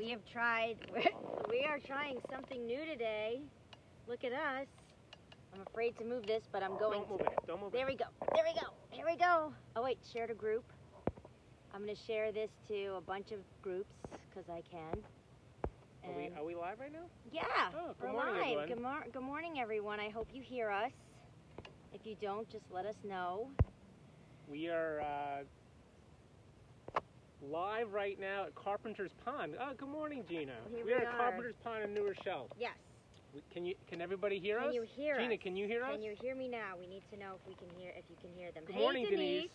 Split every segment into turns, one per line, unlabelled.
We have tried, we are trying something new today. Look at us. I'm afraid to move this, but I'm going
Don't move
to.
it. Don't move
There we go. There we go. Here we go. Oh, wait, share to group. I'm going to share this to a bunch of groups because I can.
it. Are we, are we live right now?
yeah,
Oh, good
we're
morning,
live.
everyone.
Good, mor- good morning, everyone. I hope you hear us. If you don't, just let us know.
We are uh, live right now at Carpenter's Pond. Oh, good morning, Gina.
Here
we
we
are at. Carpenter's Pond in New Rochelle.
Yes.
We- Can you? Can everybody hear
Can
us?
you hear
Gina,
us?
can you hear us?
Can you hear me now? We need to know if we can hear if you can hear them.
Good
hey,
morning,
Denise.
Denise.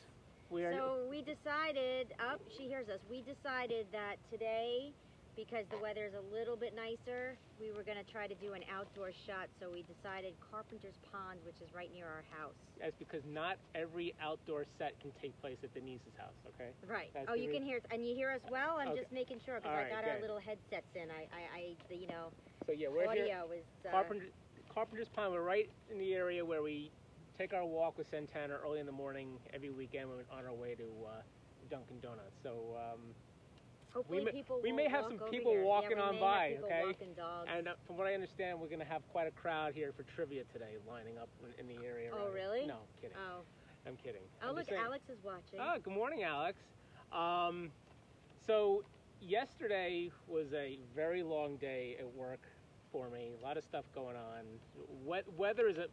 We are.
So we decided, up, she hears us. We decided that today, because the weather is a little bit nicer, we were going to try to do an outdoor shot. So we decided Carpenter's Pond, which is right near our house.
That's because not every outdoor set can take place at Denise's house. Okay.
Right.
That's
oh, you
rea-
can hear, and you hear us well. I'm
Okay.
just making sure because
All
I
right,
got our little headsets in. I, I, I the, you know,
So yeah, we're here.
audio is. Uh,
Carpenter, Carpenter's Pond. We're right in the area where we take our walk with Santana early in the morning every weekend. We're on our way to uh, Dunkin' Donuts. So. Um,
hopefully
may-
people.
we may have some people
here. Yeah,
walking
we
on by, okay?
Dogs.
And uh, from what I understand, we're going to have quite a crowd here for trivia today, lining up in, in the area.
Oh,
here.
really?
No, kidding.
oh.
I'm kidding.
Oh,
I'm
look, Alex is watching.
Oh, good morning, Alex. Um, so yesterday was a very long day at work for me. A lot of stuff going on. Wet, weather is a,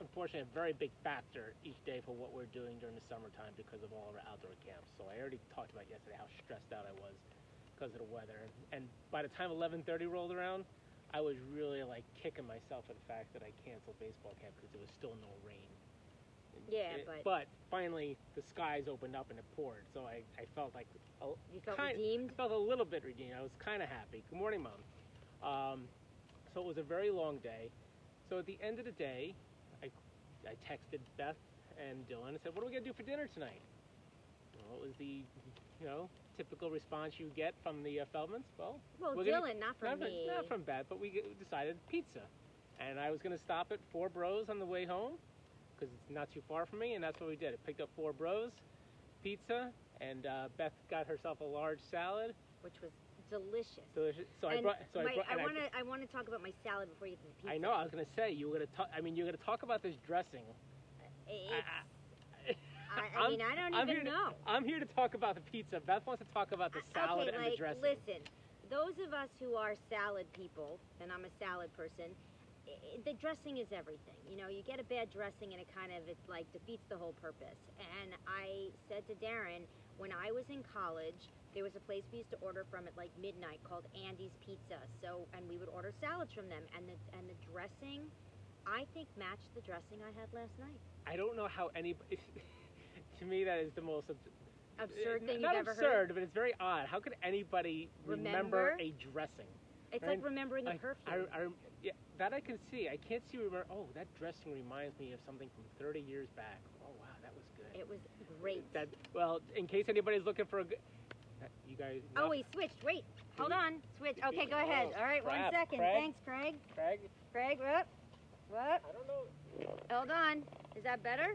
unfortunately a very big factor each day for what we're doing during the summertime because of all of our outdoor camps. So I already talked about yesterday how stressed out I was because of the weather. And by the time 11:30 rolled around, I was really like kicking myself for the fact that I canceled baseball camp because there was still no rain.
Yeah,
It-
but-
but finally the skies opened up and it poured, so I, I felt like a,
you felt
kind-
redeemed.
I felt a little bit redeemed. I was kind of happy. Good morning, mom. Um, so it was a very long day. So at the end of the day, I, I texted Beth and Dylan and said, "What are we gonna do for dinner tonight?" Well, it was the, you know, typical response you get from the uh, Feldmans. Well,
Well,
we're gonna-
Dylan, not from
not,
me.
not from Beth, but we decided pizza. And I was going to stop at Four Bros on the way home because it's not too far from me, and that's what we did. I picked up Four Bros, pizza, and uh, Beth got herself a large salad.
which was delicious.
So, so I
and
brought. So
wait,
I brought.
I want to. I want to talk about my salad before you get to the pizza.
I know. I was going to say you were going to talk. I mean, you're going to talk about this dressing.
It's,
I,
I, I mean, I don't
I'm
even
to-
know.
I'm here to talk about the pizza. Beth wants to talk about the uh, salad
okay,
and
like,
the dressing.
listen, those of us who are salad people, and I'm a salad person, i i- the dressing is everything. You know, you get a bad dressing and it kind of it's like defeats the whole purpose. And I said to Darren, when I was in college, there was a place we used to order from at like midnight called Andy's Pizza. So, and we would order salads from them, and the and the dressing, I think matched the dressing I had last night.
I don't know how anybody. to me, that is the most abs-
Absurd
Uh,
thing
not
you've ever
absurd,
heard.
but it's very odd. How could anybody
Remember?
remember, a dressing?
It's
Right?
like remembering a
Like,
perfume.
I, I, yeah, that I can see. I can't see remember. Oh, that dressing reminds me of something from 30 years back. Oh wow, that was good.
it was great.
That well, in case anybody's looking for a good, you guys.
Oh, we switched. Wait, hold on. Switch. Okay, go ahead.
oh,
All right, one second.
Craig?
Thanks, Craig.
Craig.
Craig, what? What?
I don't know.
Hold on. Is that better?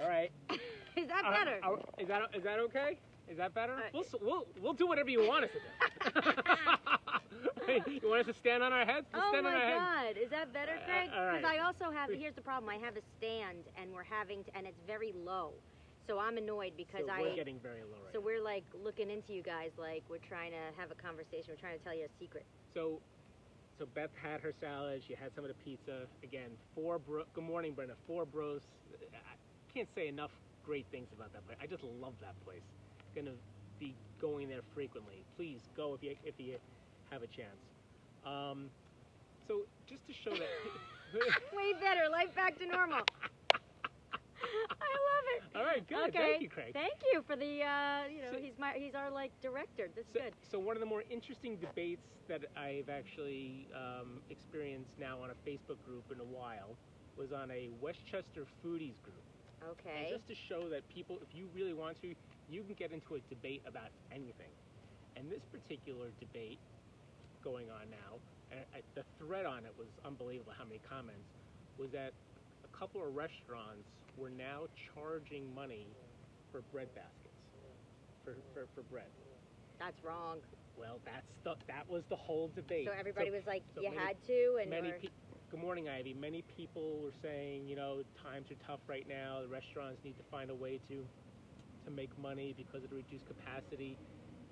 All right.
Is that
Uh,
better?
uh, is that is that okay? Is that better?
Uh,
we'll, we'll we'll do whatever you want us to do. You want us to stand on our heads? We'll
oh
stand
my
on our heads.
God! Is that better,
Uh,
Craig?
all right.
I also have. Here's the problem. I have a stand, and we're having, to, and it's very low, so I'm annoyed because
so
I.
we're getting very low right
so
now.
we're like looking into you guys, like we're trying to have a conversation. We're trying to tell you a secret.
So, so Beth had her salad. She had some of the pizza. Again, four. Bro- Good morning, Brenda. Four Bros. I can't say enough great things about that place. I just love that place. Gonna be going there frequently. Please go if you if you have a chance. Um, so just to show that.
Way better. Life back to normal. I love it.
All right, good.
Okay.
Thank you, Craig.
Thank you for the. Uh, you know,
So-
he's my he's our like director. That's
So,
good.
so one of the more interesting debates that I've actually um, experienced now on a Facebook group in a while was on a Westchester foodies group.
Okay.
And just to show that people, if you really want to, you can get into a debate about anything. And this particular debate going on now, and I, the thread on it was unbelievable how many comments, was that a couple of restaurants were now charging money for bread baskets, for, for, for bread.
That's wrong.
Well, that's the, that was the whole debate.
So everybody was like,
so
you
many-
had to, and
many
or-
pe- Good morning, Ivy. Many people were saying, you know, times are tough right now. The restaurants need to find a way to to make money because of the reduced capacity.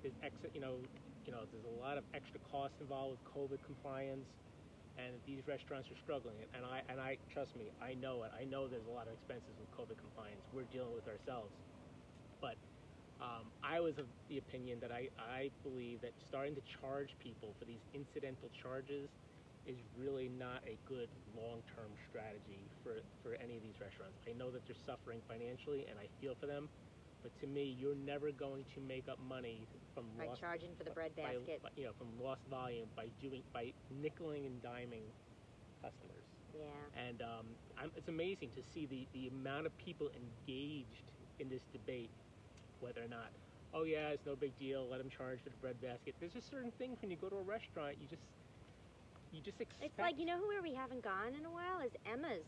There's extra, you know, you know, there's a lot of extra costs involved with COVID compliance, and these restaurants are struggling. And I and I trust me, I know it. I know there's a lot of expenses with COVID compliance. We're dealing with ourselves, but. Um, I was of the opinion that I, I believe that starting to charge people for these incidental charges is really not a good long-term strategy for, for any of these restaurants. I know that they're suffering financially, and I feel for them, but to me, you're never going to make up money from
by
lost
charging for the bread
by-
basket.
by- you know, from lost volume by doing by nickeling and diming customers.
yeah.
And um, I'm, it's amazing to see the, the amount of people engaged in this debate, whether or not, oh yeah, it's no big deal, let them charge for the bread basket. There's a certain thing when you go to a restaurant, you just you just expect.
It's like you know where we haven't gone in a while is Emma's,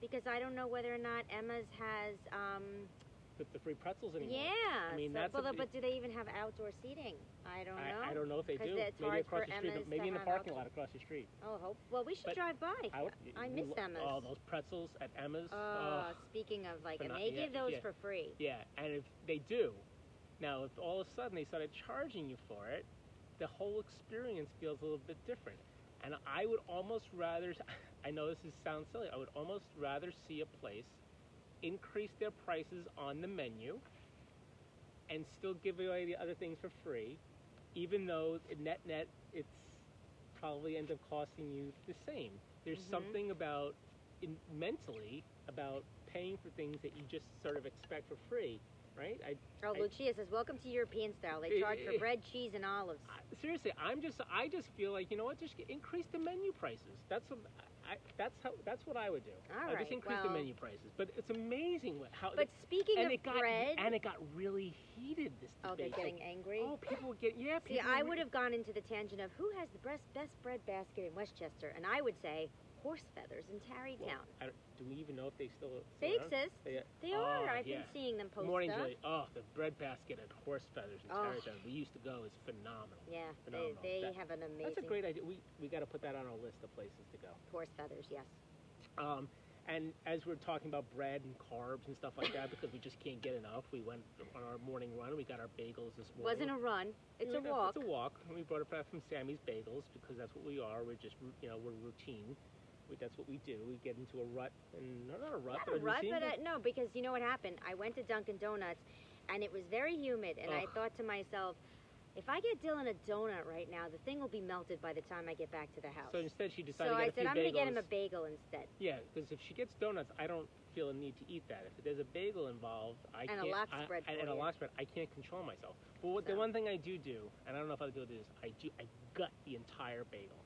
because I don't know whether or not Emma's has. Um,
the, the free pretzels anymore.
yeah.
I mean,
so-
that's a
well,
big-
but do they even have outdoor seating? I don't know.
I, I don't know if they do. maybe across the street,
Emma's
maybe in the parking
outdoor-
lot across the street.
Oh, hope. Well, we should
But
drive by.
I, would,
I miss
lo-
Emma's.
Oh, those pretzels at Emma's.
Uh,
oh.
speaking of like, and they
yeah,
give those
yeah.
for free.
Yeah, and if they do, now if all of a sudden they started charging you for it, the whole experience feels a little bit different. And I would almost rather, I know this is, sounds silly, I would almost rather see a place increase their prices on the menu and still give away the other things for free, even though net net it's probably ends up costing you the same. There's
Mhm.
something about in, mentally about paying for things that you just sort of expect for free, right? I,
Oh,
I-
Lucia says, "Welcome to European style. They charge
eh.
for bread, cheese, and olives."
I seriously, I'm just I just feel like you know what, just increase the menu prices. That's what I, that's how that's what I would do.
All
I
right,
just increase the menu prices. But it's amazing what, how
But speaking
and
of
it got
bread,
and it got really heated this time.
oh, they're getting
Like,
angry.
Oh, people were getting yeah.
See, I would have gone into the tangent of who has the best best bread basket in Westchester, and I would say Horse Feathers in Tarrytown.
Well, do we even know if they still? still
they
around?
exist.
They,
They
oh,
are. I've
yeah.
been seeing them
Good
post
morning. Julie. Oh, the bread basket at Horse Feathers in
Oh.
Tarrytown. We used to go. is phenomenal.
Yeah, they,
Phenomenal.
they
That-
have an amazing
That's a great idea. We we got to put that on our list of places to go.
horse feathers. Yes.
Um, and as we're talking about bread and carbs and stuff like that, because we just can't get enough, we went on our morning run. We got our bagels this morning.
Wasn't a run. It's
Yeah,
a
we-
walk.
It's a walk. And we brought it back from Sammy's Bagels because that's what we are. We're just, you know, we're routine. That's what we do. We get into a rut, and not a rut,
Not
but
a rut, but uh, no, because you know what happened? I went to Dunkin' Donuts, and it was very humid, and I thought to myself, if I get Dylan a donut right now, the thing will be melted by the time I get back to the house.
so instead, she decided
So
to
I
get a
said, I'm gonna get him a bagel instead.
Yeah, because if she gets donuts, I don't feel a need to eat that. If there's a bagel involved, I
And a
can't.
lox
I-
spread
and,
for
and a
you.
spread, I can't control myself. But what, the one thing I do do, and I don't know if other people do this, I do. I gut the entire bagel.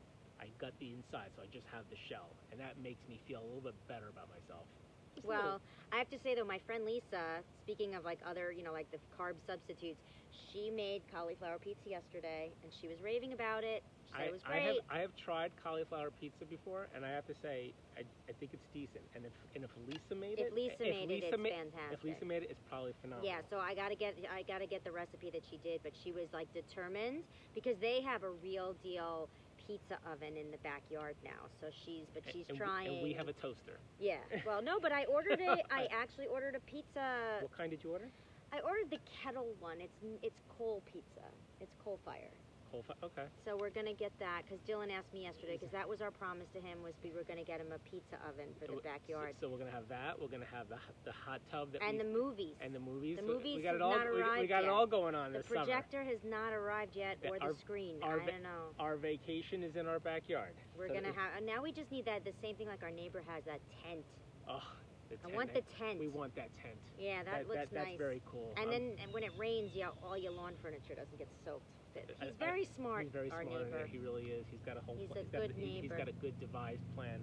I gut the inside, so I just have the shell, and that makes me feel a little bit better about myself. Just a little.
Well, I have to say though, my friend Lisa, speaking of like other, you know, like the carb substitutes, she made cauliflower pizza yesterday, and she was raving about it. She said
I,
it was
I
great.
have I have tried cauliflower pizza before, and I have to say I, I think it's decent. And if and if Lisa made
If
it,
Lisa made it,
Lisa
it's
ma-
fantastic.
If Lisa made it, it's probably phenomenal.
Yeah, so I gotta get I gotta get the recipe that she did, but she was like determined because they have a real deal pizza oven in the backyard now. So she's but she's
and
trying.
We, and we have a toaster.
yeah. Well, no, but I ordered it. I actually ordered a pizza.
What kind did you order?
I ordered the kettle one. It's it's coal pizza. It's coal fire.
Fi- Okay.
So we're gonna get that because Dylan asked me yesterday because that was our promise to him was we were gonna get him a pizza oven for the backyard
So, so we're gonna have that. We're gonna have the the hot tub that
and
we,
the movies.
and the movies.
the
So
movies
we got it all.
not
we, we got it all going on
the
this summer.
The projector has not arrived yet,
The-
or the
our-
screen.
our
I don't know.
Our vacation is in our backyard.
We're
So
gonna have. Now we just need that. The same thing like our neighbor has that tent.
Oh, The
I want the tent.
We want that tent.
yeah, that, looks
That's
nice.
very cool.
and
Um,
then and when it rains, yeah, all your lawn furniture doesn't get soaked. But
I-
He's
I-
very smart,
He's very smart.
neighbor.
He really is. He's got a whole.
He's
pla-
a
got
good
He's got a good devised plan.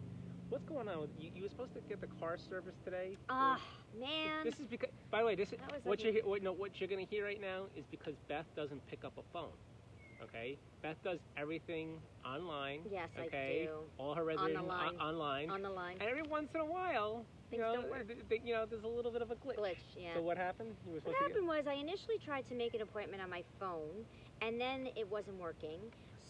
What's going on with you? You were supposed to get the car service today.
Ah, man.
This is because. By the way, this is what you're what, no, what you're going to hear right now is because Beth doesn't pick up a phone. Okay, Beth does everything online.
Yes, I do.
All her
On
reservations
line.
online.
on the line.
and every once in a while, you
Things
know,
don't work.
th- th- you know, there's a little bit of a glitch.
Glitch, yeah.
So what happened? You
What happened was I initially tried to make an appointment on my phone, and then it wasn't working.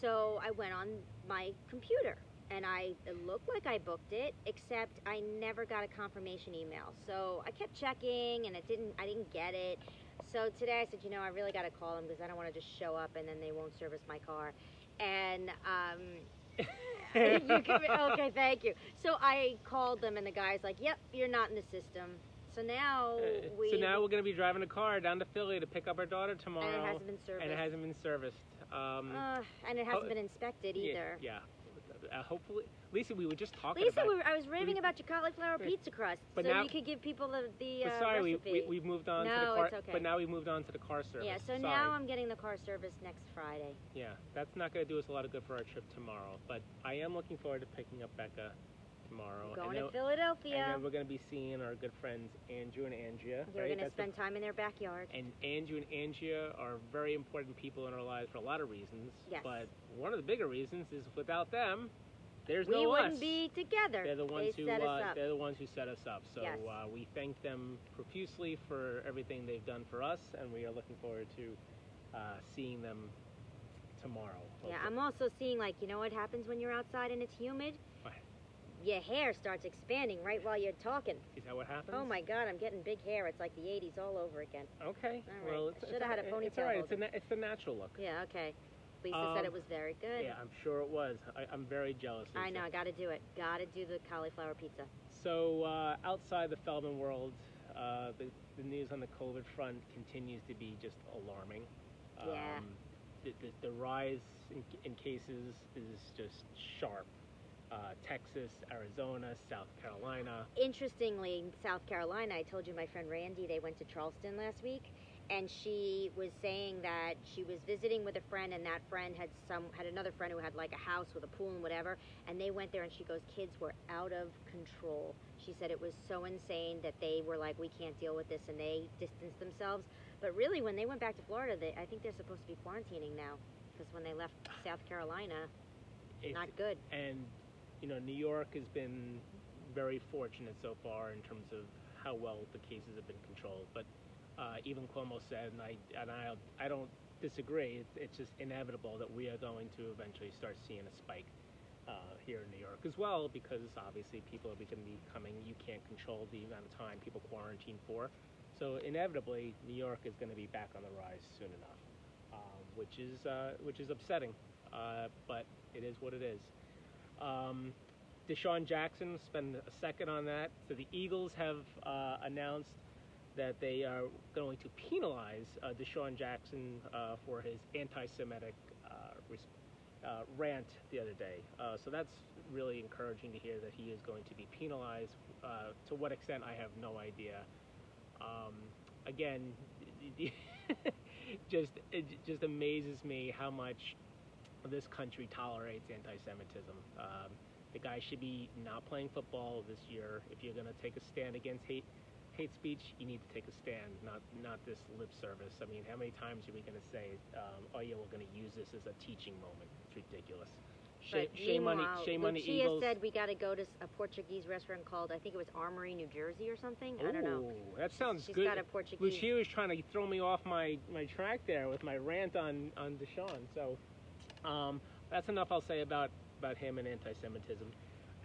So I went on my computer, and I it looked like I booked it, except I never got a confirmation email. So I kept checking, and it didn't. I didn't get it. So today I said, you know, I really got to call them because I don't want to just show up and then they won't service my car. And um, can, okay, thank you. So I called them, and the guy's like, "Yep, you're not in the system." So now
Uh,
we
so now we're going to be driving a car down to Philly to pick up our daughter tomorrow,
and it hasn't been serviced.
and it hasn't been serviced. Um,
Uh, and it hasn't
Oh,
been inspected either.
Yeah. Uh, hopefully, Lisa, we were just talking
Lisa,
about.
we were, I was raving
we-
about your cauliflower pizza crust,
But
so
now-
you could give people the, the
but
uh,
sorry, we,
recipe.
we we've moved on to the
No,
car.
it's okay.
But now we've moved on to the car service.
yeah, so
sorry.
now I'm getting the car service next Friday.
Yeah, that's not going to do us a lot of good for our trip tomorrow. But I am looking forward to picking up Becca tomorrow.
We're Going
and
to Philadelphia.
And then we're going to be seeing our good friends Andrew and Angia.
You're
right?
going to
That's the-
spend time in their backyard.
and Andrew and Angia are very important people in our lives for a lot of reasons.
Yes.
But one of the bigger reasons is without them, there's
we
no
wouldn't
us.
be together.
They're the ones
they
who
set
uh,
us up.
they're the ones who set us up. So
Yes.
uh, we thank them profusely for everything they've done for us, and we are looking forward to uh, seeing them tomorrow.
Yeah. I'm also seeing like you know what happens when you're outside and it's humid. Your hair starts expanding right while you're talking.
Is that what happens?
Oh my God, I'm getting big hair. It's like the '80s all over again.
Okay.
All
well, it's,
I
it's
shoulda had a
It's
ponytail
all right. It's, a na- it's the natural look.
Yeah, okay. Lisa
Um,
said it was very good.
Yeah, I'm sure it was. I, I'm very jealous.
I know. I got to do it. Got to do the cauliflower pizza.
So uh, outside the Feldman world, uh, the, the news on the COVID front continues to be just alarming.
Yeah.
Um, the, the, the rise in, in cases is just sharp. Uh, Texas, Arizona, South Carolina.
Interestingly, South Carolina, I told you my friend Randy, they went to Charleston last week, and she was saying that she was visiting with a friend, and that friend had some had another friend who had like a house with a pool and whatever, and they went there, and she goes, kids were out of control. She said it was so insane that they were like, we can't deal with this, and they distanced themselves. But really, when they went back to Florida, they, I think they're supposed to be quarantining now, because when they left South Carolina,
It's-
not good.
And, you know, New York has been very fortunate so far in terms of how well the cases have been controlled. But uh, even Cuomo said, and I and I I don't disagree. It's, it's just inevitable that we are going to eventually start seeing a spike uh, here in New York as well, because obviously people are going to be coming. You can't control the amount of time people quarantine for. So inevitably, New York is going to be back on the rise soon enough, um, which is uh, which is upsetting, uh, but it is what it is. Um, DeSean Jackson, spend a second on that. So the Eagles have uh, announced that they are going to penalize uh, DeSean Jackson uh, for his anti-Semitic uh, uh, rant the other day. Uh, so that's really encouraging to hear that he is going to be penalized. To what extent, I have no idea. Um, again, just it just amazes me how much this country tolerates anti-Semitism. Um, the guy should be not playing football this year. If you're going to take a stand against hate hate speech, you need to take a stand, not not this lip service. I mean, how many times are we going to say, um, "Oh yeah, we're going to use this as a teaching moment"? It's ridiculous. Shame, shame on shame on the Eagles.
said we got to go to a Portuguese restaurant called I think it was Armory, New Jersey, or something. I don't know.
That sounds
She's
good.
got a Portuguese.
Lucia was trying to throw me off my, my track there with my rant on on DeSean. So um, that's enough I'll say about about him and anti-Semitism.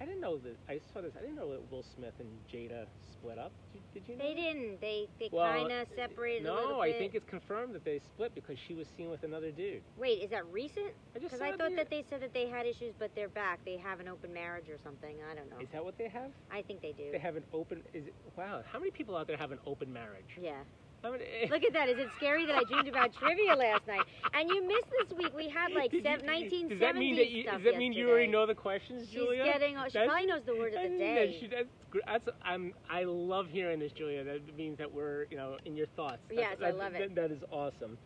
I didn't know that. I saw this. I didn't know that Will Smith and Jada split up. Did, did you know?
They
that?
didn't. They they
Well,
kind of separated
No, I think it's confirmed that they split because she was seen with another dude.
Wait, is that recent?
I just
Because
saw
I thought that they said that they had issues, but they're back. They have an open marriage or something. I don't know.
Is that what they have?
I think they do.
They have an open. Is it, wow? How many people out there have an open marriage?
yeah. Look at that. Is it scary that I dreamed about trivia last night? And you missed this week. We had like
you-
1970s
Does that mean that you, does that mean you already know the questions,
She's
Julia?
getting. She
That's-
probably knows the word of the day.
she- that's, gr- that's I'm I love hearing this, Julia. That means that we're you know in your thoughts. That's-
Yes, I love it.
that- that is awesome.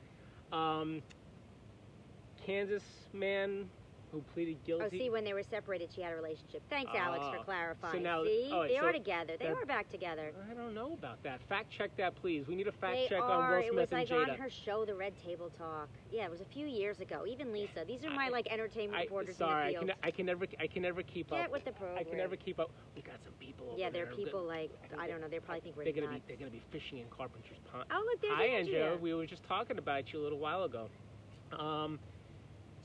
Um, Kansas man who pleaded guilty.
Oh, see, when they were separated, she had a relationship. Thanks, Alex,
Ah.
for clarifying.
now-
see,
oh,
they
so
are together. They
that-
are back together.
I don't know about that. Fact check that, please. We need a fact
they
check
are.
on Will Smith
it
Smith
was
and
like
Jada.
on her show, The Red Table Talk. Yeah, it was a few years ago. Even Lisa. These are my
I-
like entertainment
I,
reporters
sorry,
in the
can,
field.
I can never I can never keep
Get
up.
with the program.
I can never keep up. We got some people. over
yeah, there are people like
think
I don't know. They probably think we're
They're gonna be they're gonna be fishing in Carpenter's Pond.
Oh, look, there's
Hi.
Andrea.
We were just talking about you a little while ago. Um,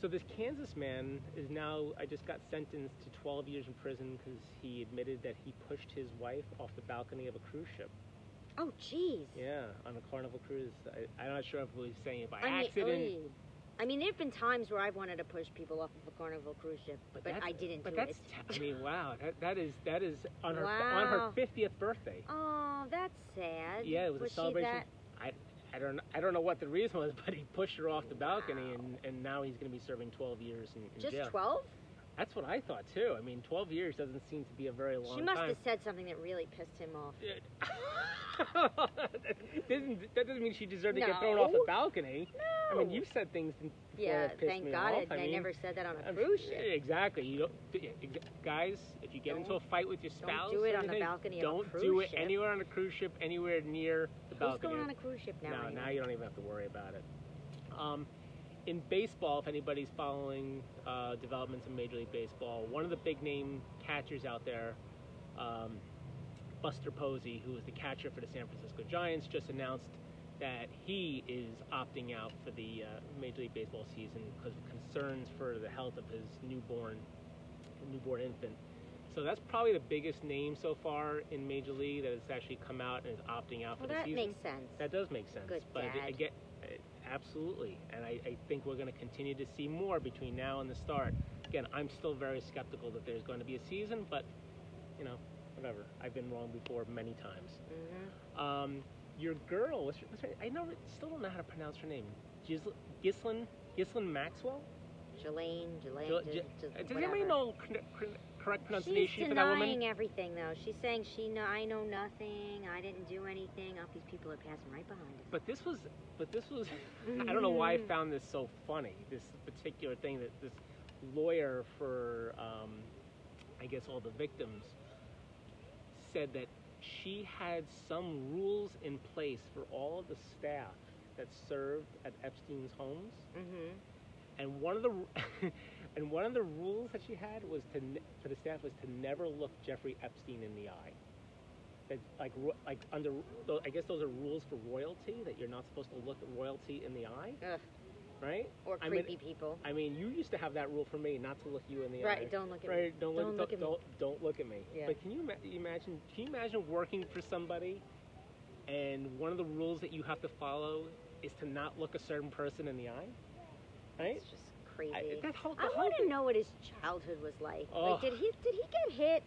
so this Kansas man is now, I just got sentenced to 12 years in prison because he admitted that he pushed his wife off the balcony of a cruise ship.
Oh, jeez.
Yeah, on a Carnival cruise. I, I'm not sure if he was saying it by
I mean,
accident.
Oh, oy. I mean, there've been times where I've wanted to push people off of a Carnival cruise ship, but,
that-
I didn't
But
do
that's,
it.
I mean, wow, that, that is that is on her on her 50th birthday.
Oh, that's sad.
Yeah, it was,
was
a celebration. I, I don't I don't know what the reason was, but he pushed her off the balcony, and, and now he's going to be serving 12 years in, in
just
jail.
12?
That's what I thought too. I mean, 12 years doesn't seem to be a very long
She must
time.
have said something that really pissed him off.
that, doesn't, that doesn't mean she deserved to get thrown off the balcony. No. I mean, you've said things before
Yeah,
that pissed
thank
me
God
off.
I,
I
I
mean,
never said that on a cruise ship.
Exactly. You don't, guys. If you get into a fight with your spouse, don't
do it on the balcony of a
Don't do it
ship.
anywhere on a cruise ship, anywhere near the
Who's going on a cruise ship now?
no,
anyway?
now you don't even have to worry about it. Um, in baseball, if anybody's following uh, developments in Major League Baseball, one of the big name catchers out there, um, Buster Posey, who is the catcher for the San Francisco Giants, just announced that he is opting out for the uh, Major League Baseball season because of concerns for the health of his newborn newborn infant. So that's probably the biggest name so far in Major League that has actually come out and is opting out
Well,
for the
that
season.
makes sense.
That does make sense.
Good
but I,
dad.
get uh, absolutely, and I, I think we're going to continue to see more between now and the start. Again, I'm still very skeptical that there's going to be a season, but you know, whatever. I've been wrong before many times.
hmm
Um, your girl, what's her, what's her, I know, still don't know how to pronounce her name. Gisl- Gislin, Gislin Maxwell.
Jelaine, Jelaine, just,
Does anybody know cor- cor- correct pronunciation
She's
for that woman?
denying everything, though. She's saying she know I know nothing. I didn't do anything. Oh, these people are passing right behind us.
But this was, but this was, I don't know why I
Mhm.
found this so funny. This particular thing that this lawyer for, um, I guess all the victims, said that she had some rules in place for all of the staff that served at Epstein's homes,
Mm-hmm.
And one of the, and one of the rules that she had was to ne- for the staff was to never look Jeffrey Epstein in the eye. That like ro- like under, I guess those are rules for royalty that you're not supposed to look royalty in the eye,
Ugh.
right?
Or
I mean-
creepy people.
I mean, you used to have that rule for me not to look you in the eye.
Right, don't look at me.
Right, don't look,
Don't
don't,
look at me.
don't, don't look at me.
Yeah.
But can you ima- imagine? Can you imagine working for somebody, and one of the rules that you have to follow is to not look a certain person in the eye, right?
It's just crazy.
I, that whole,
I
whole
want to know what his childhood was like.
Oh.
Like, did he did he get hit?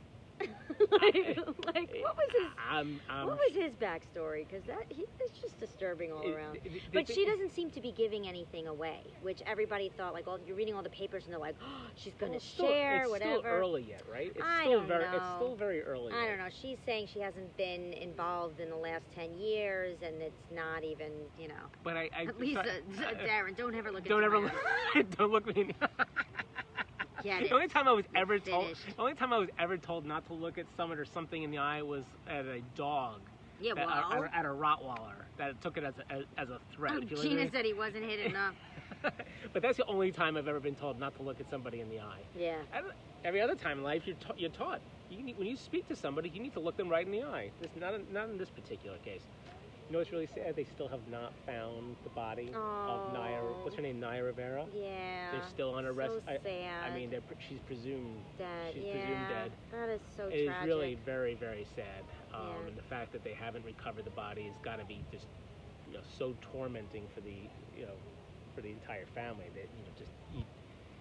Like, like, what was his
I'm, I'm,
what was his backstory? Because that he, it's just disturbing all around. But
the
she doesn't seem to be giving anything away, which everybody thought. Like, all you're reading all the papers, and they're like, oh, she's going
well,
to
it's still-
share
it's
whatever.
still early yet, right? It's
I
still
don't
very, It's still very early.
I
yet.
don't know. She's saying she hasn't been involved in the last ten years, and it's not even, you know.
But I, I
Lisa, uh,
sorry-
Darren, don't ever look.
At
me.
Don't
ever
look, don't look at me. in the The only time I was ever told, the only time I was ever told not to look at someone or something in the eye was at a dog,
Yeah,
that- uh,
well.
at, at a Rottweiler that took it as a, as, as a threat.
Oh,
if you look
Gina said he wasn't hit enough.
but that's the only time I've ever been told not to look at somebody in the eye.
Yeah.
Every other time in life, you're, ta- you're taught. You need, when you speak to somebody, you need to look them right in the eye. This, not, in, not in this particular case. You know what's really sad? They still have not found the body of Naya. What's her name? Naya Rivera.
Yeah.
They're still on arrest.
So
I,
sad.
I mean, they're, she's presumed
dead.
she's
yeah.
presumed dead.
That is so sad.
It is
tragic.
really very, very sad. Um,
Yeah.
And the fact that they haven't recovered the body has got to be just, you know, so tormenting for the, you know, for the entire family that you know just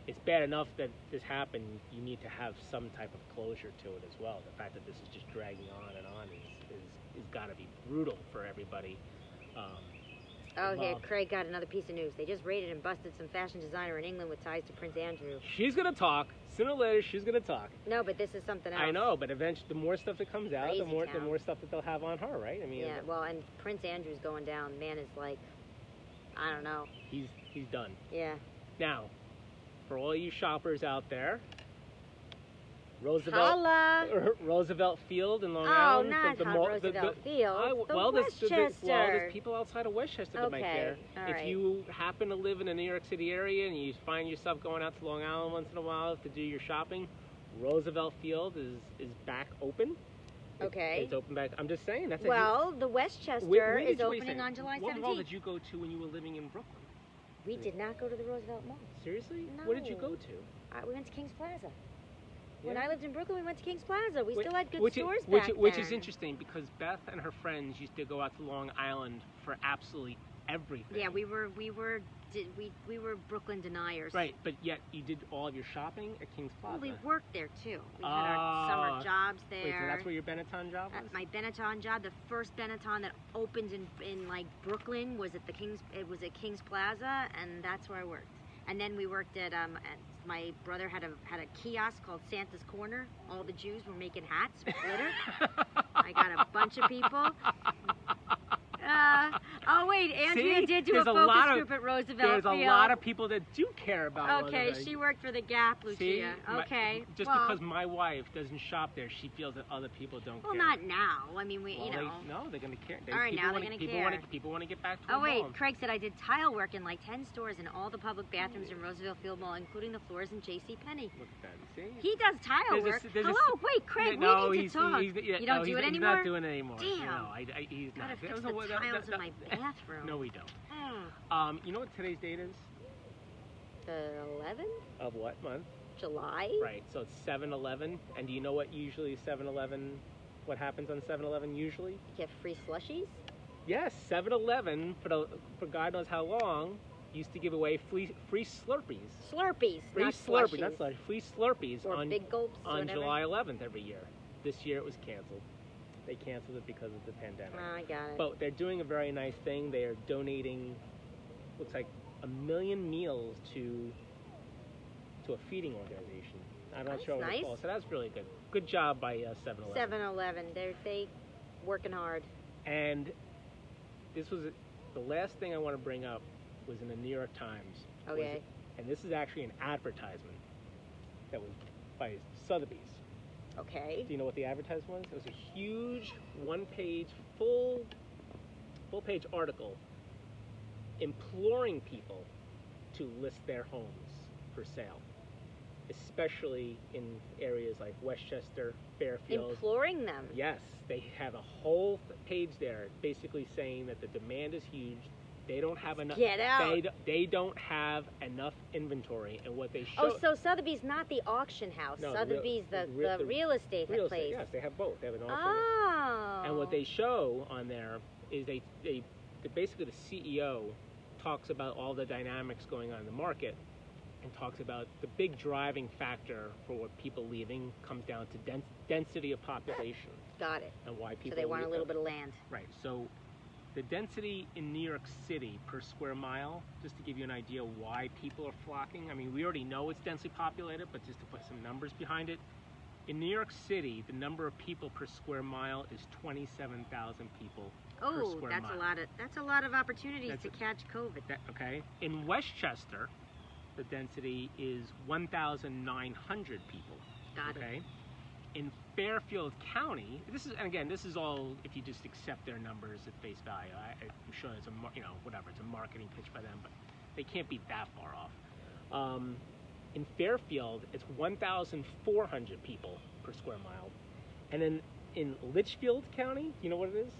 it's bad enough that this happened. You need to have some type of closure to it as well. The fact that this is just dragging on and on is is, is got to be brutal for everybody. Um,
Oh, here. Craig got another piece of news. They just raided and busted some fashion designer in England with ties to Prince Andrew.
she's gonna talk sooner or later. She's gonna talk.
No, but this is something else.
I know, but eventually, the more stuff that comes out, the
Crazy
more the more stuff that they'll have on her, right? I mean,
Yeah, well, and Prince Andrew's going down. Man is like, I don't know.
he's he's done.
Yeah.
Now, for all you shoppers out there, Roosevelt
Holla!
Roosevelt Field in Long
Oh,
Island.
not
the, the,
Roosevelt
the, the,
Field.
I-
the
well, there's, well, there's people outside of Westchester that might care.
all
if
right.
you happen to live in the New York City area and you find yourself going out to Long Island once in a while to do your shopping, Roosevelt Field is is back open.
Okay.
It's open back. I'm just saying that's a
Well, the Westchester
where
is
a
opening on July
What mall did you go to when you were living in Brooklyn?
We did not go to the Roosevelt Mall.
Seriously? What did you go to?
Uh, we went to Kings Plaza. When I lived in Brooklyn, we went to Kings Plaza. We
Which-
still had good
which is-
stores
which,
back
which
then.
is interesting because Beth and her friends used to go out to Long Island for absolutely everything.
Yeah, we were we were did we we were Brooklyn deniers.
Right, but yet you did all of your shopping at Kings
Well,
Plaza.
we worked there too. We had our
Ah.
summer jobs there.
Wait, so that's where your Benetton job was?
At my Benetton job, the first Benetton that opened in, in like Brooklyn was at the Kings. It was at Kings Plaza, and that's where I worked. And then we worked at um. At, my brother had a had a kiosk called Santa's Corner. All the Jews were making hats with glitter. I got a bunch of people. Uh, oh wait, Andrea
See?
did do
There's
a
a
focus
lot of-
group at Roosevelt
There's a lot of people that do care about
Okay,
Roosevelt.
she worked for the Gap, Lucia.
See? My-
okay,
just
well,
because my wife doesn't shop there, she feels that other people don't
well,
care.
not now. I mean, we,
Well,
you
they-
know.
no, they're gonna care. They,
All right,
people
now they're
wanna,
gonna
people
care.
Wanna, people want to get back to
Oh wait,
home.
Craig said I did tile work in like ten stores in all the public bathrooms in Roosevelt Field Mall, including the floors in J.C. Penney.
Look at that. See?
He does tile
There's
work.
a
Hello, wait, Craig,
no,
we need to talk.
He's, yeah,
you don't
no,
do it anymore.
not doing it anymore.
Damn.
No, I, I, he's
Gotta
not.
fix
That
the
a-
tiles
that-
in my bathroom.
No, we don't.
Mm.
Um, you know what today's date is?
The 11th,
Of what month?
July.
Right. So it's 7-Eleven. And do you know what usually 7-Eleven, what happens on 7-Eleven usually?
You get free slushies.
Yes, 7-Eleven for the for God knows how long used to give away free free Slurpees.
Slurpees,
Free
not
Slurpees,
slushies.
that's not free Slurpees
or
on on. July 11th every year. This year it was canceled. They canceled it because of the pandemic.
Oh, I got it.
But they're doing a very nice thing. They are donating, looks like a million meals to to a feeding organization. I'm not
That's
sure what
nice.
it's called. So that's really good. Good job by uh, 7-Eleven.
7-Eleven, they're they working hard.
And this was the last thing I want to bring up was in the New York Times. Was-
Okay.
and this is actually an advertisement that was by Sotheby's.
Okay.
Do you know what the advertisement was? It was a huge one-page, full, full-page article imploring people to list their homes for sale, especially in areas like Westchester, Fairfield.
Imploring them.
Yes, they have a whole page there, basically saying that the demand is huge. They don't have enough.
Get out.
They, they don't have enough inventory, and what they oh, show.
Oh, so Sotheby's not the auction house.
No, the real-
Sotheby's the,
the real-
the
the
real estate
real
place.
estate. Yes, they have both. They have an auction.
Oh.
And what they show on there is they, they, they basically the CEO talks about all the dynamics going on in the market and talks about the big driving factor for what people leaving comes down to dens- density of population
Got it.
and why people.
So they want a little
them.
bit of land.
Right. So the density in New York City per square mile, just to give you an idea why people are flocking. I mean, we already know it's densely populated, but just to put some numbers behind it. In New York City, the number of people per square mile is 27,000 people per
Oh,
square
that's
mile.
a lot of that's a lot of opportunities
That's
to
a-
catch COVID.
That- okay. In Westchester, the density is 1,900 people.
Got it.
In Fairfield County, this is and again, this is all if you just accept their numbers at face value. I, I'm sure it's a you know whatever it's a marketing pitch by them, but they can't be that far off. Um, in Fairfield, it's 1,400 people per square mile, and then in Litchfield County, you know what it is?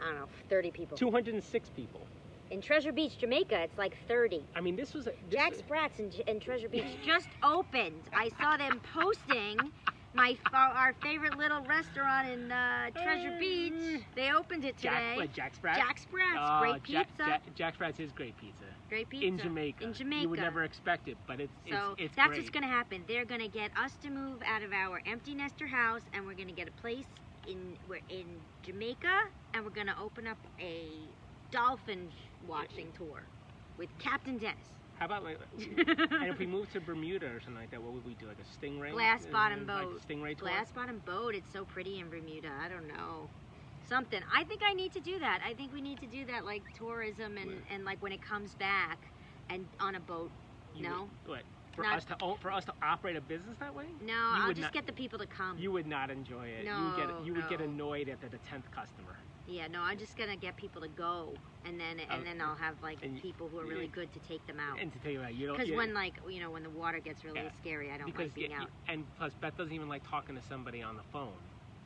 I don't know, 30 people.
206 people.
In Treasure Beach, Jamaica, it's like 30.
I mean, this was a, this
Jack Sprat's in, in Treasure Beach just opened. I saw them posting my our favorite little restaurant in uh, Treasure Beach. They opened it today.
Jack, what, Jack Sprat's.
Jack Sprat's,
Oh,
great pizza.
Jack, Jack, Jack Sprat's is great pizza.
great pizza.
in Jamaica.
In Jamaica.
You would never expect it, but it's
So
it's, it's
that's
great.
what's going to happen. They're going to get us to move out of our empty nester house, and we're going to get a place in we're in Jamaica, and we're going to open up a dolphin watching tour with Captain Dennis.
How about like, and if we moved to Bermuda or something like that, what would we do? Like a stingray?
Glass
Uh,
bottom
like
boat.
a stingray tour?
Glass bottom boat. It's so pretty in Bermuda. I don't know. Something. I think I need to do that. I think we need to do that, like tourism and, and like when it comes back, and on a boat.
You
no.
Would, what? For
Not-
us to own, for us to operate a business that way?
No, I'll
would
just
not-
get the people to come.
You would not enjoy it. you would
No,
get you would get annoyed at the tenth customer.
Yeah, no, I'm just gonna get people to go, and then and
Oh,
then I'll have like
and-
people who are really good to take them out.
And to tell you that you don't.
Because when like you know when the water gets really
Yeah.
scary, I don't
because
like being
yeah,
out.
and plus Beth doesn't even like talking to somebody on the phone,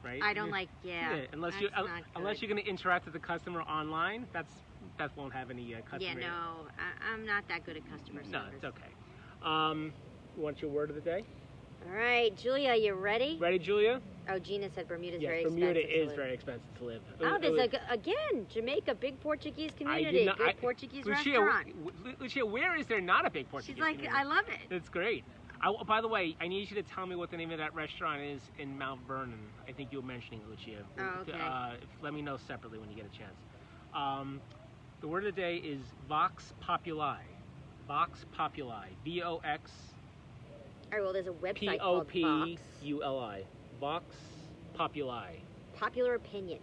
right?
I don't like yeah.
unless you un- unless you're going to interact with the customer online, that's Beth won't have any uh, customer.
Yeah, no, I, I'm not that good at customer service.
No, it's okay. Um, you want your word of the day?
All right, Julia, you ready?
Ready, Julia?
Oh, Gina said Bermuda's
yes,
very
Bermuda
expensive. to
is very expensive to live.
Oh, there's again Jamaica, big Portuguese community,
not-
good
I-
Portuguese
Lucia,
restaurant.
w- Lucia, where is there not a big Portuguese
She's like,
community?
I love it.
It's great. I, by the way, I need you to tell me what the name of that restaurant is in Mount Vernon. I think you were mentioning it, Lucia.
Oh, okay.
Uh, let me know separately when you get a chance. Um, the word of the day is Vox Populi. Vox Populi. V O X
All right, well, there's a website
O
called Vox.
U L I. Vox Populi.
Popular opinion.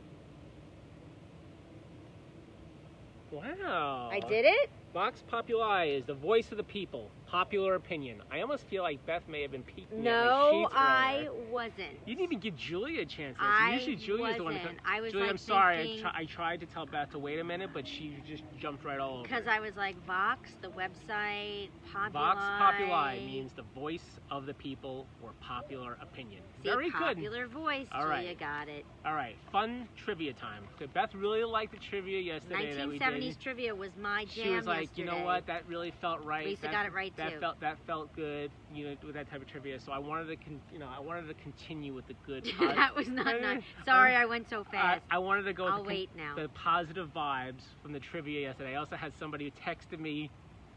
Wow.
I did it.
Vox Populi is the voice of the people. Popular opinion. I almost feel like Beth may have been peeking at my
No,
sheets
I
earlier.
wasn't.
You didn't even give Julia a chance. to
I
answer. Usually Julia's the one.
wasn't.
That,
I was
Julia,
like
I'm sorry. I,
thinking-
try, I tried to tell Beth to wait a minute, but she just jumped right all over.
Because. I was like Vox, the website, Populi.
Vox Populi means the voice of the people or popular opinion.
See,
Very good.
popular voice.
All
Julia
right.
got it.
All right, fun trivia time. Beth really liked the trivia yesterday that we
1970s
did.
trivia was my jam
She was like, you know
yesterday.
what, that really felt right.
Lisa
that,
got it right,
that
too.
felt that felt good, you know, with that type of trivia. So I wanted to, con- you know, I wanted to continue with the good.
that was not nice. Sorry,
uh,
I went so fast.
I wanted to go with
I'll
the, con-
now.
the positive vibes from the trivia yesterday. I also had somebody who texted me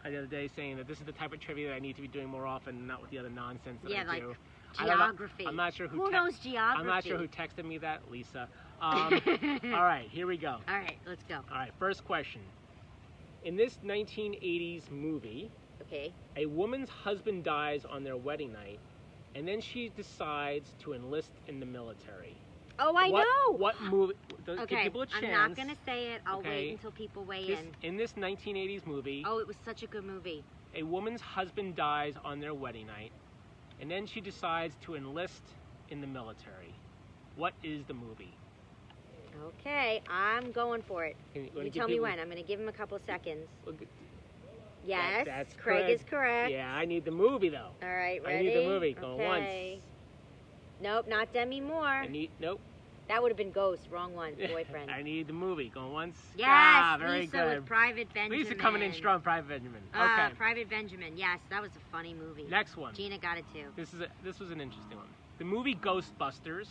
the other day saying that this is the type of trivia that I need to be doing more often, not with the other nonsense that
Yeah,
I
like
do. I
Geography.
I'm not sure who.
Who
te-
knows geography?
I'm not sure who texted me that, Lisa. Um, all right, here we go.
All right, let's go.
All right, first question. In this 1980s movie,
Okay.
a woman's husband dies on their wedding night, and then she decides to enlist in the military.
Oh, I
what,
know.
What movie?
Okay,
people a chance.
I'm not gonna say it. I'll
Okay.
wait until people weigh
This,
in.
in this 1980s movie,
Oh, it was such a good movie.
a woman's husband dies on their wedding night, and then she decides to enlist in the military. What is the movie?
Okay, I'm going for it.
Can you,
tell me when. I'm gonna give him a couple seconds. Yes,
that's
Craig is correct.
Yeah, I need the movie though.
All right,
I
ready?
need the movie. Going
okay.
once.
Nope, not Demi Moore.
I need nope.
That would have been Ghost. Wrong one. Boyfriend.
I need the movie. Going once.
yes,
ah, very
Lisa
good.
with Private Benjamin.
Lisa coming in strong, Private Benjamin.
Uh,
Okay.
Private Benjamin. Yes, that was a funny movie.
Next one.
Gina got it too.
This is a, this was an interesting one. The movie Ghostbusters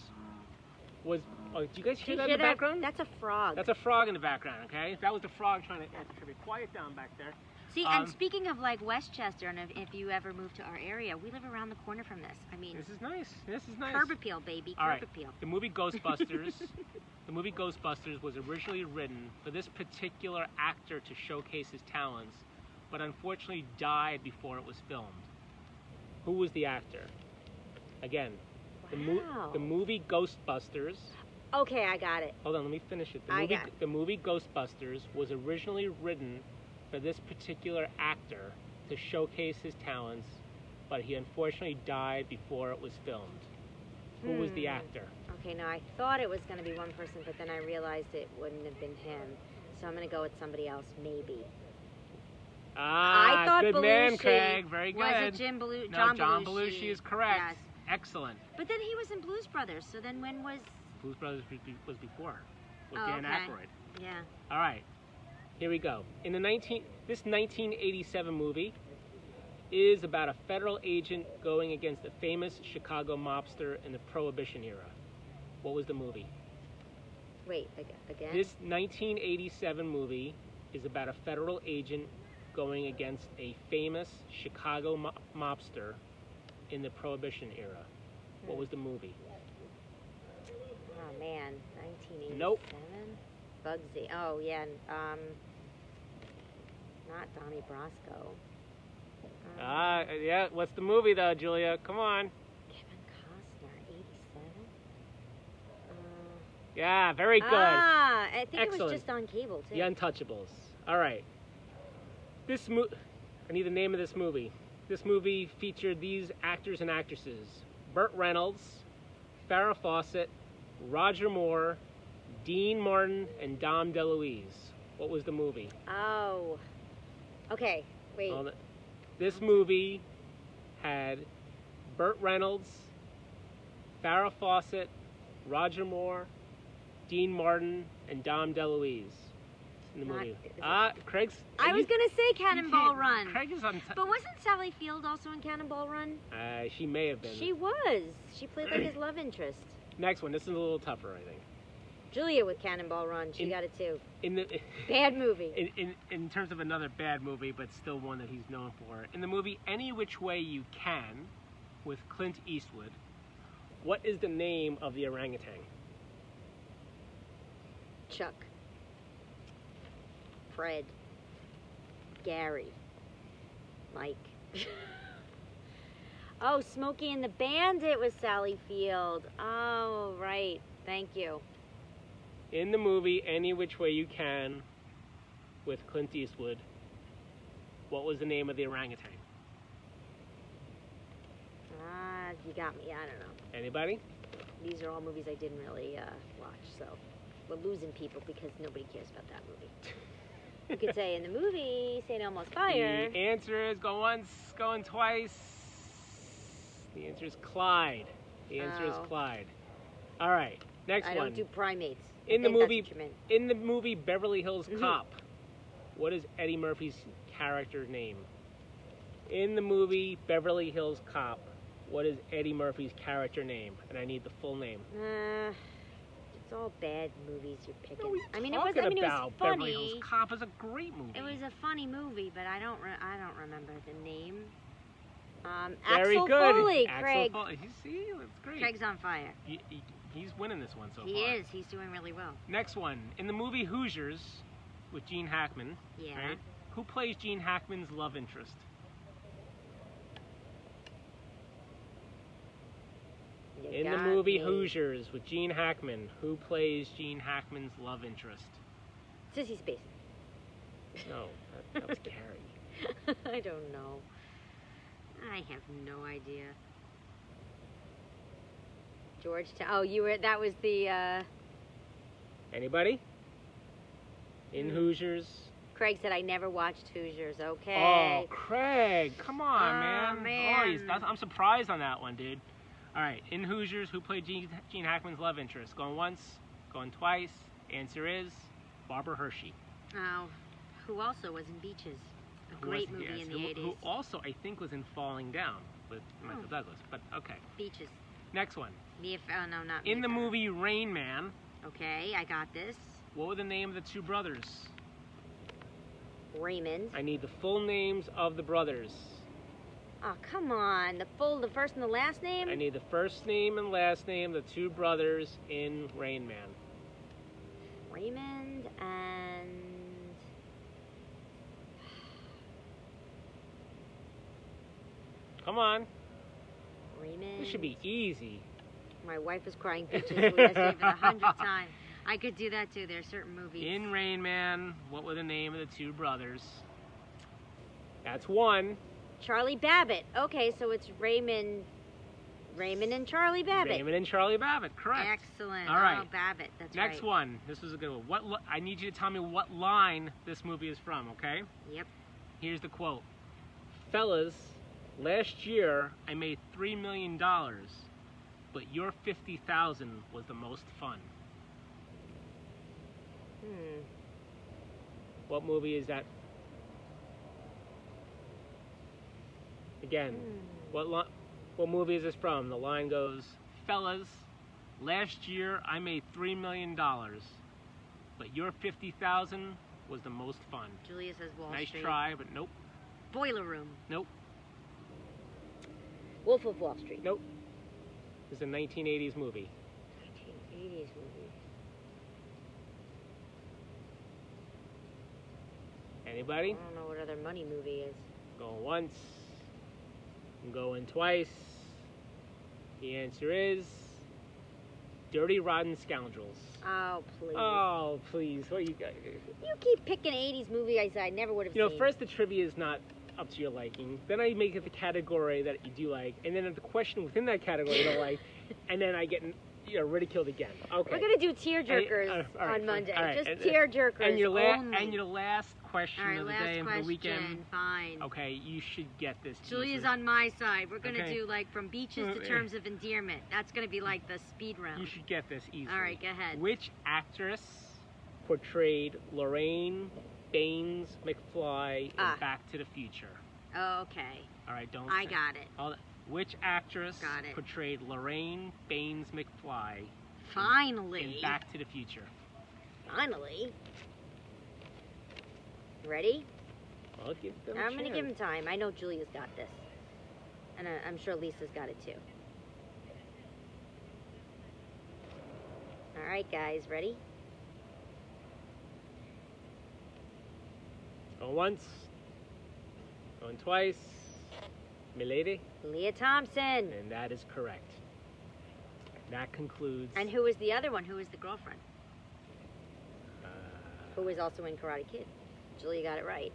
was. Oh, do you guys hear that in the background?
That's a frog.
That's a frog in the background. Okay, that was the frog trying to answer trivia. Quiet down back there.
See,
um,
and speaking of like Westchester, and if, if you ever move to our area, we live around the corner from this. I mean,
This is nice. This is nice.
curb appeal, baby,
All
curb
right.
appeal.
The movie Ghostbusters. the movie Ghostbusters was originally written for this particular actor to showcase his talents, but unfortunately died before it was filmed. Who was the actor? Again, the, mo- the movie Ghostbusters.
Okay, I got it.
Hold on, let me finish it. The
I
movie,
got it.
the movie Ghostbusters was originally written for this particular actor to showcase his talents, but he unfortunately died before it was filmed. Who was the
Hmm.
actor?
Okay, now I thought it was going to be one person, but then I realized it wouldn't have been him. So I'm going to go with somebody else, maybe.
Ah,
I thought
good man, Craig. Very good.
Was it Jim Belushi?
no,
John,
John
Belushi.
Belushi is correct.
Yes.
Excellent.
But then he was in Blues Brothers. So then when was?
Blues Brothers was was before with
Oh,
Dan
okay.
Aykroyd.
Yeah.
All right, here we go. In the 19 this 1987 movie is about a federal agent going against a famous Chicago mobster in the Prohibition era. What was the movie?
Wait again.
This 1987 movie is about a federal agent going against a famous Chicago mo- mobster in the Prohibition era. What was the movie?
Oh man, 1987.
Nope.
Bugsy. Oh yeah, um, not Donnie Brasco. Um,
Ah, yeah. What's the movie though, Julia? Come on.
Kevin Costner, eighty-seven. Uh,
Yeah, very good.
Ah, I think it was just on cable too.
The Untouchables. All right. This mo- I need the name of this movie. This movie featured these actors and actresses: Burt Reynolds, Farrah Fawcett, Roger Moore, Dean Martin, and Dom DeLuise. What was the movie?
Oh. Okay. Wait.
All This movie had Burt Reynolds, Farrah Fawcett, Roger Moore, Dean Martin, and Dom DeLuise in the
Not-
movie.
is it-
Ah, Craig's.
I
you-
was gonna say
you
Cannonball Run.
Craig is on. T-
But wasn't Sally Field also in Cannonball Run?
uh, she may have been.
She was. She played like his love interest.
Next one. This is a little tougher, I think.
Julia with Cannonball Run. She
In-
got it too.
In the.
Bad movie.
In, in, in terms of another bad movie, but still one that he's known for. In the movie Any Which Way You Can, with Clint Eastwood, what is the name of the orangutan?
Chuck. Fred. Gary. Mike. oh, Smokey and the Bandit was Sally Field. Oh, right. Thank you.
In the movie Any Which Way You Can, with Clint Eastwood, what was the name of the orangutan?
Ah, you got me. I don't know.
Anybody?
These are all movies I didn't really uh, watch, so we're losing people because nobody cares about that movie. You could say in the movie St. Elmo's Fire.
The answer is going once, going twice. The answer is Clyde. The answer is
Oh.
Clyde. All right, next
I
one.
don't do primates.
In the movie-
what you meant.
In the movie Beverly Hills
Mhm.
Cop, what is Eddie Murphy's character name? In the movie Beverly Hills Cop, what is Eddie Murphy's character name? And I need the full name.
Uh, it's all bad movies you're picking.
What are we
I mean, it was.
talking
I mean, it
about?
was
Beverly
funny.
Hills Cop is a great movie.
It was a funny movie, but I don't. Re- I don't remember the name. Um,
Very
Axel
good.
Foley.
Axel
Craig.
Foley. You see, that's great.
Craig's on fire.
He- he- he's winning this one so
he
far.
He is. He's doing really well.
Next one. In the movie Hoosiers with Gene Hackman,
Yeah.
right? Who plays Gene Hackman's love interest?
You
In the movie
me.
Hoosiers with Gene Hackman, who plays Gene Hackman's love interest?
Sissy Spacek.
No, that, that was Carrie.
I don't know. I have no idea. Georgetown. Oh, you were. That was the. Uh,
Anybody? In
Hmm.
Hoosiers?
Craig said I never watched Hoosiers. Okay.
Oh, Craig, come on,
Oh,
man.
man.
Oh, I'm surprised on that one, dude. All right, in Hoosiers, who played Gene, Gene Hackman's love interest? Going once, going twice. Answer is Barbara Hershey.
Oh, who also was in Beaches? A
who
great
was-
movie
yes,
in
who,
the 80s.
Who also, I think, was in Falling Down with Michael
Oh.
Douglas. But okay,
Beaches.
next one.
Mia. Oh no, not
In the movie Rain Man,
Okay, I got this.
what were the name of the two brothers?
Raymond.
I need the full names of the brothers.
Oh come on, the full, the first and the last name.
I need the first name and last name of the two brothers in Rain Man.
Raymond and.
Come on,
Raymond.
this should be easy.
My wife is crying Beaches. We have seen it a hundred times. I could do that too. There are certain movies.
In Rain Man, what were the name of the two brothers? That's one.
Charlie Babbitt. Okay, so it's Raymond. Raymond and Charlie Babbitt.
Raymond and Charlie Babbitt, correct.
Excellent.
All right.
Oh, Babbitt. That's
Next
right.
one. This was a good one. What I need you to tell me what line this movie is from, okay?
Yep.
Here's the quote. Fellas, last year I made 3 million dollars, but your 50,000 was the most fun.
Hmm.
What movie is that? Again,
Hmm.
what li- what movie is this from? The line goes, "Fellas, last year I made 3 million dollars, but your 50,000 was the most fun."
Julia says Wall
nice
Street.
try, but nope.
Boiler Room.
Nope.
Wolf of Wall Street.
Nope. Is a 1980s movie.
1980s movie.
Anybody?
I don't know what other money movie is.
Going once. Going twice. The answer is Dirty Rotten Scoundrels.
Oh please.
Oh please. What are you guys?
You keep picking 80s movies I never would have.
You know,
seen.
first the trivia is not up to your liking. Then I make it the category that you do like, and then the question within that category you don't like, and then I get you know ridiculed again. Okay.
We're going to do tearjerkers
uh, all right,
on Monday.
right,
Just
and-
tearjerkers
and your la-
only.
and your last question
right,
of the
last
day of the weekend.
Fine.
Okay, you should get this.
Julia's on my side. We're going to
Okay.
do like from beaches to
Uh,
terms of endearment. That's going to be like the speed round.
You should get this easily.
All right, go ahead.
Which actress portrayed Lorraine Baines McFly in
Ah.
Back to the Future?
okay.
All right, don't.
I got it.
Hold on. Which actress
Got it.
portrayed Lorraine Baines McFly
Finally.
in Back to the Future?
Finally. Ready?
Well, give them
I'm going to give him time. I know Julia's got this. And uh, I'm sure Lisa's got it too. All right, guys, ready?
Going once. Going twice. Milady?
Lea Thompson.
And that is correct. That concludes.
And who was the other one? Who was the girlfriend?
uh,
Who was also in Karate Kid? Julia got it right.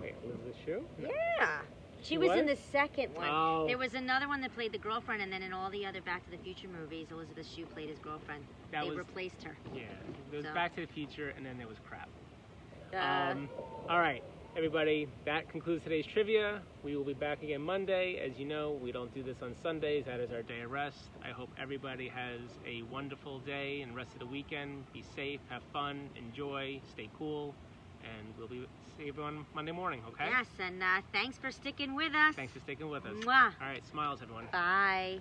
wait, Elizabeth Shue?
Yeah. She
She
was in the second one.
Oh.
There was another one that played the girlfriend, and then in all the other Back to the Future movies, Elizabeth Shue played his girlfriend.
That
they
was
replaced her.
yeah. There was
So-
Back to the Future, and then there was crap. Um, all right, everybody. That concludes today's trivia. We will be back again Monday. As you know, we don't do this on Sundays. That is our day of rest. I hope everybody has a wonderful day and rest of the weekend. Be safe, have fun, enjoy, stay cool, and we'll be see everyone Monday morning. Okay?
Yes, and uh, thanks for sticking with us.
Thanks for sticking with us.
Mwah.
All right, smiles, everyone.
Bye.